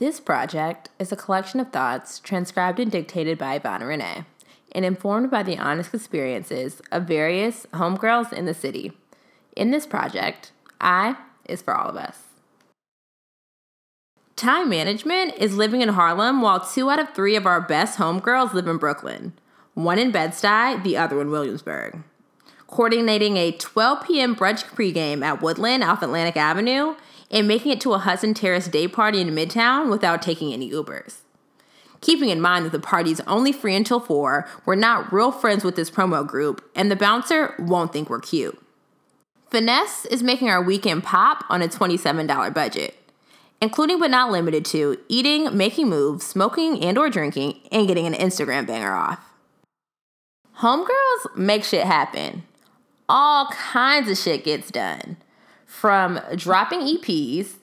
This project is a collection of thoughts transcribed and dictated by Ivana Renee and informed by the honest experiences of various homegirls in the city. In this project, I is for all of us. Time management is living in Harlem while two out of three of our best homegirls live in Brooklyn, one in Bed-Stuy, the other in Williamsburg. Coordinating a 12 p.m. brunch pregame at Woodland off Atlantic Avenue and making it to a Hudson Terrace day party in Midtown without taking any Ubers. Keeping in mind that the party is only free until 4, we're not real friends with this promo group, and the bouncer won't think we're cute. Finesse is making our weekend pop on a $27 budget, including but not limited to eating, making moves, smoking and or drinking, and getting an Instagram banger off. Homegirls make shit happen. All kinds of shit gets done. From dropping EPs,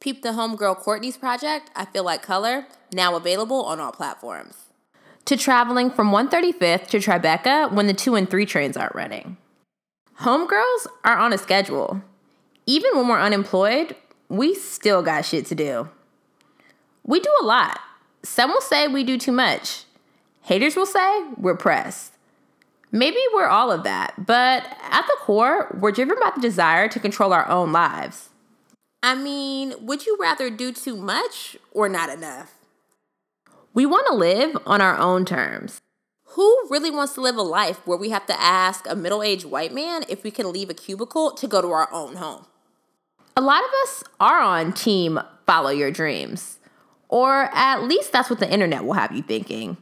Peep the Homegirl Courtney's project, I Feel Like Color, now available on all platforms. To traveling from 135th to Tribeca when the 2 and 3 trains aren't running. Homegirls are on a schedule. Even when we're unemployed, we still got shit to do. We do a lot. Some will say we do too much. Haters will say we're pressed. Maybe we're all of that, but at the core, we're driven by the desire to control our own lives. I mean, would you rather do too much or not enough? We want to live on our own terms. Who really wants to live a life where we have to ask a middle aged white man if we can leave a cubicle to go to our own home? A lot of us are on team follow your dreams, or at least that's what the internet will have you thinking.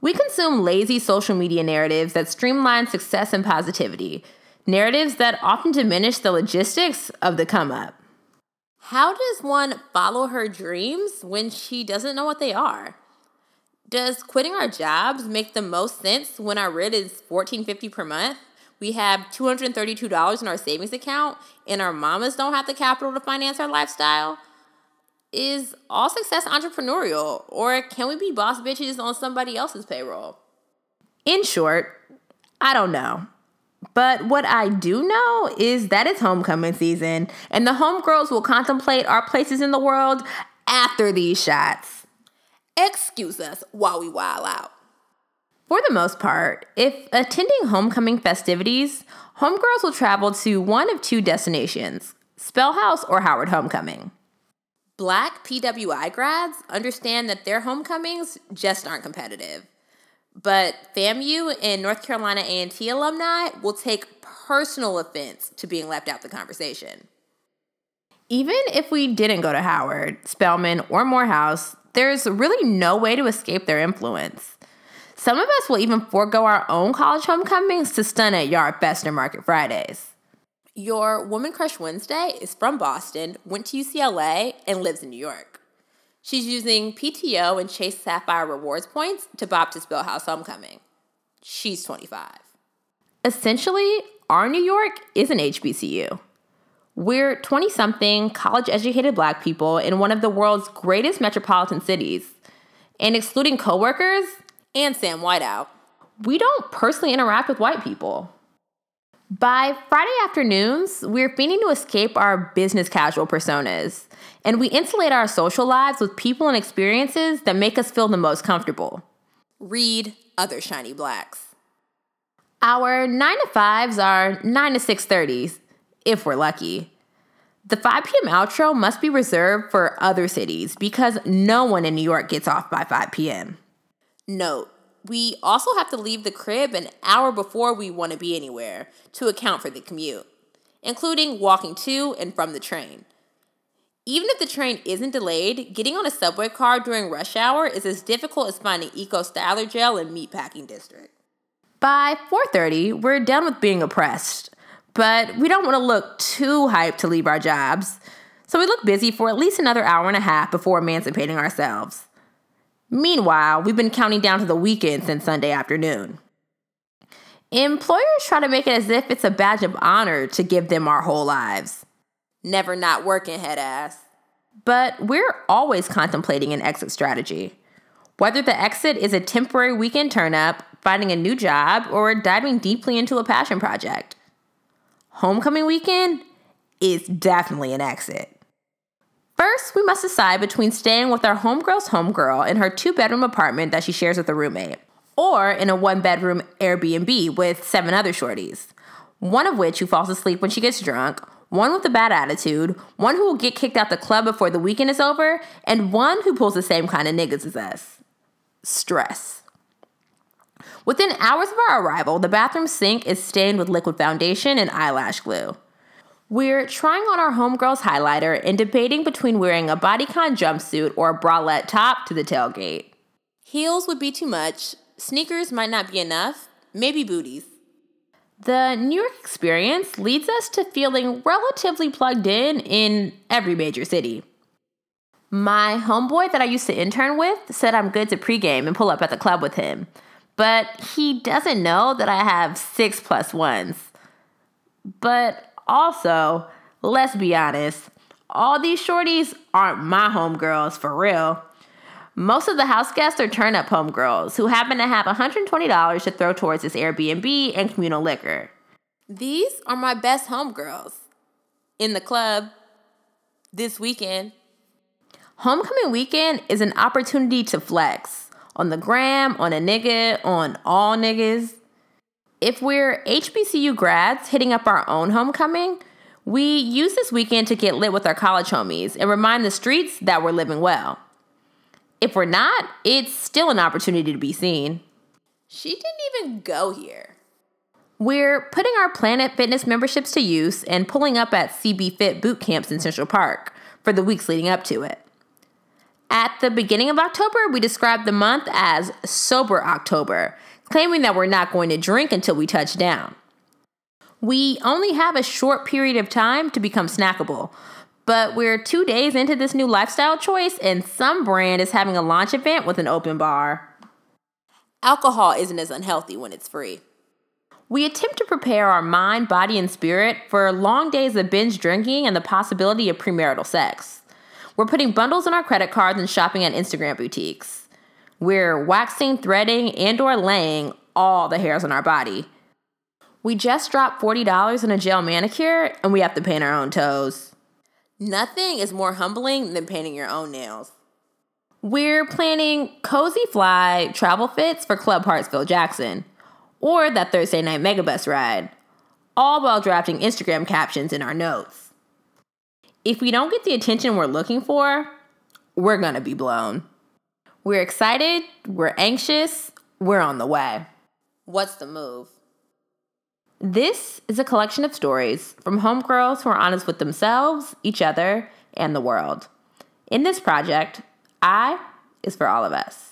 We consume lazy social media narratives that streamline success and positivity, narratives that often diminish the logistics of the come up. How does one follow her dreams when she doesn't know what they are? Does quitting our jobs make the most sense when our rent is $14.50 per month? We have $232 in our savings account and our mamas don't have the capital to finance our lifestyle? Is all success entrepreneurial or can we be boss bitches on somebody else's payroll? In short, I don't know. But what I do know is that it's homecoming season and the homegirls will contemplate our places in the world after these shots excuse us while we while out. For the most part, if attending homecoming festivities, homegirls will travel to one of two destinations Spellhouse or Howard Homecoming. Black PWI grads understand that their homecomings just aren't competitive. But FAMU and North Carolina A&T alumni will take personal offense to being left out the conversation. Even if we didn't go to Howard, Spelman, or Morehouse, there's really no way to escape their influence. Some of us will even forego our own college homecomings to stun at Yard Fest or Market Fridays. Your Woman Crush Wednesday is from Boston, went to UCLA, and lives in New York. She's using PTO and Chase Sapphire rewards points to bob to Spellhouse Homecoming. She's 25. Essentially, our New York is an HBCU. We're 20 something college educated black people in one of the world's greatest metropolitan cities. And excluding coworkers and Sam Whiteout, we don't personally interact with white people. By Friday afternoons, we're feigning to escape our business casual personas, and we insulate our social lives with people and experiences that make us feel the most comfortable. Read other shiny blacks. Our 9 to 5s are 9 to 6:30s if we're lucky. The 5 p.m. outro must be reserved for other cities because no one in New York gets off by 5 p.m. Note, we also have to leave the crib an hour before we want to be anywhere to account for the commute, including walking to and from the train. Even if the train isn't delayed, getting on a subway car during rush hour is as difficult as finding Eco Styler gel in Meatpacking District. By 4:30, we're done with being oppressed but we don't want to look too hyped to leave our jobs. So we look busy for at least another hour and a half before emancipating ourselves. Meanwhile, we've been counting down to the weekend since Sunday afternoon. Employers try to make it as if it's a badge of honor to give them our whole lives. Never not working, head ass. But we're always contemplating an exit strategy. Whether the exit is a temporary weekend turn up, finding a new job, or diving deeply into a passion project homecoming weekend is definitely an exit. First, we must decide between staying with our homegirl's homegirl in her two bedroom apartment that she shares with a roommate, or in a one bedroom Airbnb with seven other shorties, one of which who falls asleep when she gets drunk, one with a bad attitude, one who will get kicked out the club before the weekend is over, and one who pulls the same kind of niggas as us. Stress. Within hours of our arrival, the bathroom sink is stained with liquid foundation and eyelash glue. We're trying on our homegirl's highlighter and debating between wearing a bodycon jumpsuit or a bralette top to the tailgate. Heels would be too much, sneakers might not be enough, maybe booties. The New York experience leads us to feeling relatively plugged in in every major city. My homeboy that I used to intern with said I'm good to pregame and pull up at the club with him, but he doesn't know that I have six plus ones. But also, let's be honest, all these shorties aren't my homegirls for real. Most of the house guests are turn up homegirls who happen to have $120 to throw towards this Airbnb and communal liquor. These are my best homegirls. In the club, this weekend. Homecoming weekend is an opportunity to flex on the gram, on a nigga, on all niggas. If we're HBCU grads hitting up our own homecoming, we use this weekend to get lit with our college homies and remind the streets that we're living well. If we're not, it's still an opportunity to be seen. She didn't even go here. We're putting our Planet Fitness memberships to use and pulling up at CB Fit boot camps in Central Park for the weeks leading up to it. At the beginning of October, we described the month as Sober October claiming that we're not going to drink until we touch down. We only have a short period of time to become snackable, but we're two days into this new lifestyle choice, and some brand is having a launch event with an open bar. Alcohol isn't as unhealthy when it's free. We attempt to prepare our mind, body, and spirit for long days of binge drinking and the possibility of premarital sex. We're putting bundles on our credit cards and shopping at Instagram boutiques. We're waxing, threading, and or laying all the hairs on our body. We just dropped $40 on a gel manicure and we have to paint our own toes. Nothing is more humbling than painting your own nails. We're planning cozy fly travel fits for Club Hartsfield Jackson or that Thursday night megabus ride, all while drafting Instagram captions in our notes. If we don't get the attention we're looking for, we're gonna be blown. We're excited, we're anxious, we're on the way. What's the move? This is a collection of stories from homegirls who are honest with themselves, each other, and the world. In this project, I is for all of us.